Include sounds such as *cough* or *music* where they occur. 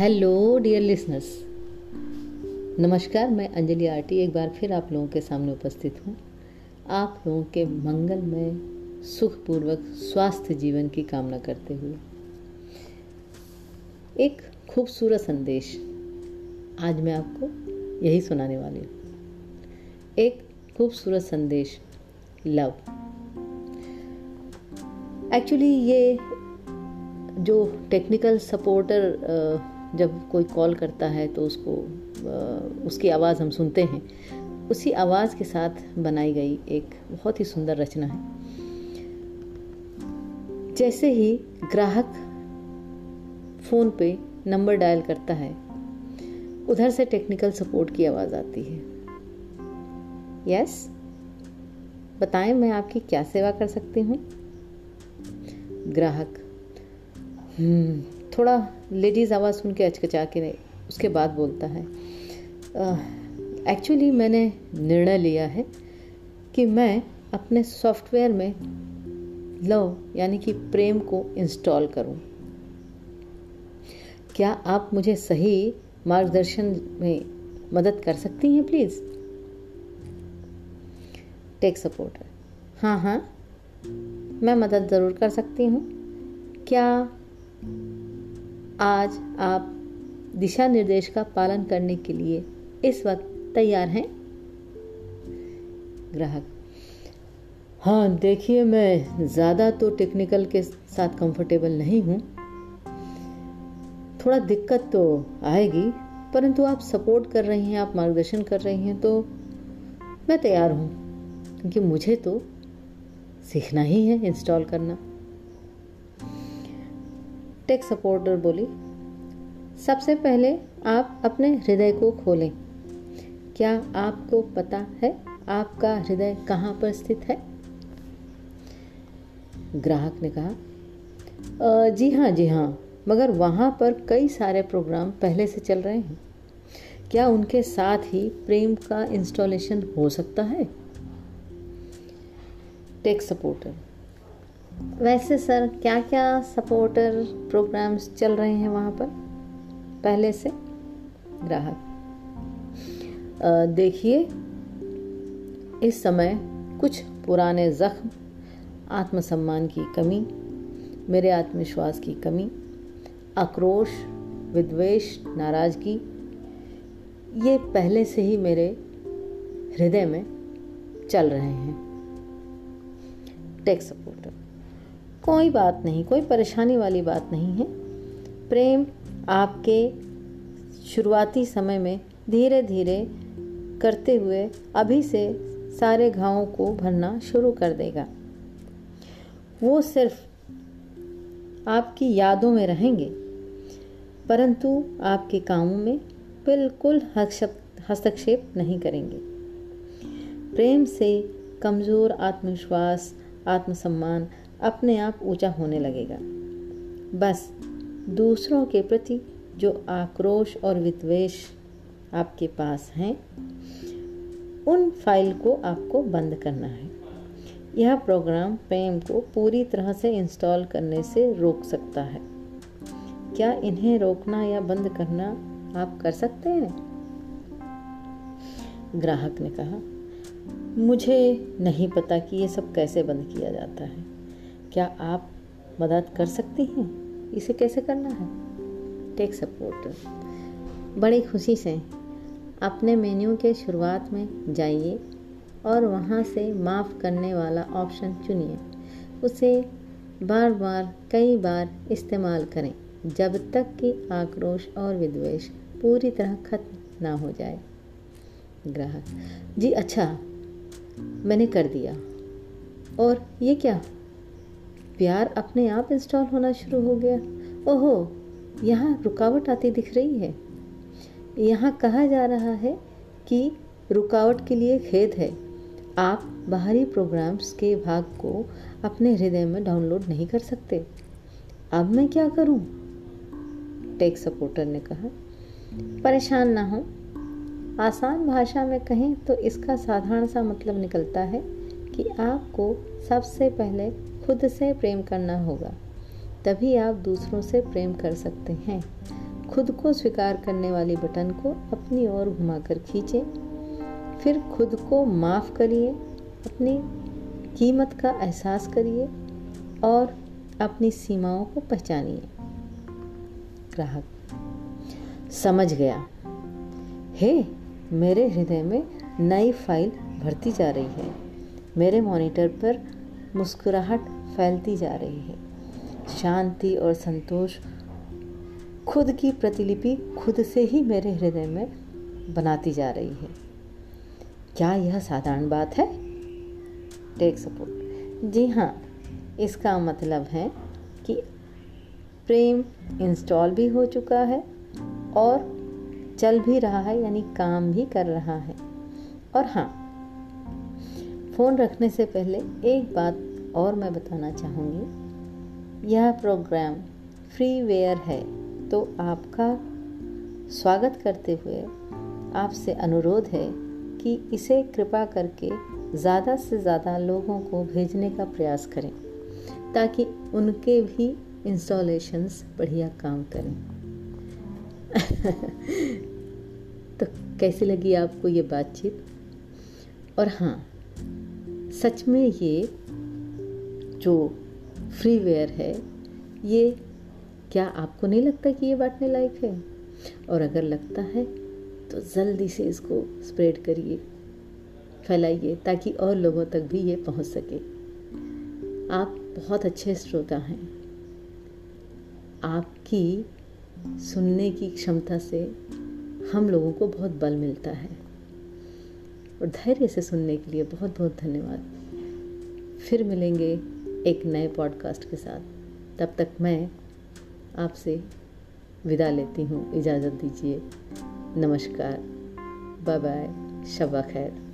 Hello dear listeners. नमस्कार, मैं Anjali RT एक बार फिर आप लोगों के सामने उपस्थित हूँ। आप लोगों के मंगल में सुखपूर्वक स्वास्थ्य जीवन की कामना करते हुए। एक खूबसूरत संदेश आज मैं आपको यही सुनाने वाली हूँ। एक खूबसूरत संदेश, लव। एक्चुअली ये जो टेक्निकल सपोर्टर जब कोई कॉल करता है तो उसको उसकी आवाज़ हम सुनते हैं। उसी आवाज़ के साथ बनाई गई एक बहुत ही सुंदर रचना है। जैसे ही ग्राहक फ़ोन पे नंबर डायल करता है, उधर से टेक्निकल सपोर्ट की आवाज़ आती है। Yes yes? बताएँ मैं आपकी क्या सेवा कर सकती हूँ? ग्राहक हम्म थोड़ा लेडीज़ आवाज़ सुन के अचकचा के उसके बाद बोलता है एक्चुअली मैंने निर्णय लिया है कि मैं अपने सॉफ्टवेयर में लव यानी कि प्रेम को इंस्टॉल करूँ। क्या आप मुझे सही मार्गदर्शन में मदद कर सकती हैं प्लीज़ टेक सपोर्टर हाँ हाँ मैं मदद ज़रूर कर सकती हूँ क्या आज आप दिशा निर्देश का पालन करने के लिए इस वक्त तैयार हैं? ग्राहक हाँ देखिए, मैं ज़्यादा तो टेक्निकल के साथ कंफर्टेबल नहीं हूँ। थोड़ा दिक्कत तो आएगी, परंतु आप सपोर्ट कर रही हैं, आप मार्गदर्शन कर रही हैं तो मैं तैयार हूँ। क्योंकि मुझे तो सीखना ही है इंस्टॉल करना। टेक सपोर्टर बोली, सबसे पहले आप अपने हृदय को खोलें। क्या आपको पता है आपका हृदय कहाँ पर स्थित है? ग्राहक ने कहा जी हाँ जी हाँ मगर वहाँ पर कई सारे प्रोग्राम पहले से चल रहे हैं। क्या उनके साथ ही प्रेम का इंस्टॉलेशन हो सकता है? टेक सपोर्टर वैसे सर क्या क्या सपोर्टर प्रोग्राम्स चल रहे हैं वहाँ पर? पहले से ग्राहक। देखिए, इस समय कुछ पुराने जख्म, आत्मसम्मान की कमी, मेरे आत्मविश्वास की कमी, आक्रोश विद्वेश नाराज़गी, ये पहले से ही मेरे हृदय में चल रहे हैं। टेक सपोर्टर कोई बात नहीं, कोई परेशानी वाली बात नहीं है। प्रेम आपके शुरुआती समय में धीरे धीरे करते हुए अभी से सारे घावों को भरना शुरू कर देगा। वो सिर्फ़ आपकी यादों में रहेंगे, परंतु आपके कामों में बिल्कुल हस्तक्षेप नहीं करेंगे। प्रेम से कमज़ोर आत्मविश्वास, आत्मसम्मान अपने आप ऊँचा होने लगेगा। बस दूसरों के प्रति जो आक्रोश और विद्वेश आपके पास हैं, उन फ़ाइल को आपको बंद करना है। यह प्रोग्राम प्रेम को पूरी तरह से इंस्टॉल करने से रोक सकता है। क्या इन्हें रोकना या बंद करना आप कर सकते हैं? ग्राहक ने कहा, मुझे नहीं पता कि ये सब कैसे बंद किया जाता है। क्या आप मदद कर सकती हैं? इसे कैसे करना है? टेक सपोर्ट बड़ी खुशी से अपने मेन्यू के शुरुआत में जाइए और वहाँ से माफ़ करने वाला ऑप्शन चुनिए। उसे बार बार कई बार इस्तेमाल करें जब तक कि आक्रोश और विद्वेश पूरी तरह खत्म ना हो जाए। ग्राहक, जी अच्छा मैंने कर दिया। और ये क्या? प्यार अपने आप इंस्टॉल होना शुरू हो गया। ओहो, यहाँ रुकावट आती दिख रही है। यहाँ कहा जा रहा है कि रुकावट के लिए खेद है। आप बाहरी प्रोग्राम्स के भाग को अपने हृदय में डाउनलोड नहीं कर सकते। अब मैं क्या करूँ? टेक सपोर्टर ने कहा, परेशान ना हो। आसान भाषा में कहें तो इसका साधारण सा मतलब निकलता है कि आपको सबसे पहले खुद से प्रेम करना होगा, तभी आप दूसरों से प्रेम कर सकते हैं। खुद को स्वीकार करने वाली बटन को अपनी ओर घुमाकर खींचें। फिर खुद को माफ़ करिए, अपनी कीमत का एहसास करिए और अपनी सीमाओं को पहचानिए। ग्राहक, समझ गया। हे, मेरे हृदय में नई फ़ाइल भरती जा रही है। मेरे मॉनिटर पर मुस्कुराहट फैलती जा रही है। शांति और संतोष खुद की प्रतिलिपि खुद से ही मेरे हृदय में बनाती जा रही है। क्या यह साधारण बात है? टेक सपोर्ट जी हाँ इसका मतलब है कि प्रेम इंस्टॉल भी हो चुका है और चल भी रहा है, यानी काम भी कर रहा है। और हाँ फ़ोन रखने से पहले एक बात और मैं बताना चाहूँगी। यह प्रोग्राम फ्री वेयर है तो आपका स्वागत करते हुए आपसे अनुरोध है कि इसे कृपा करके ज़्यादा से ज़्यादा लोगों को भेजने का प्रयास करें, ताकि उनके भी इंस्टॉलेशंस बढ़िया काम करें। *laughs* तो कैसी लगी आपको ये बातचीत? और हाँ सच में ये जो फ्रीवेयर है, ये क्या आपको नहीं लगता कि ये बांटने लायक है? और अगर लगता है तो जल्दी से इसको स्प्रेड करिए, फैलाइए, ताकि और लोगों तक भी ये पहुँच सके। आप बहुत अच्छे श्रोता हैं। आपकी सुनने की क्षमता से हम लोगों को बहुत बल मिलता है। और धैर्य से सुनने के लिए बहुत बहुत धन्यवाद। फिर मिलेंगे एक नए पॉडकास्ट के साथ। तब तक मैं आपसे विदा लेती हूँ। इजाज़त दीजिए। नमस्कार। Bye bye. शबा खैर।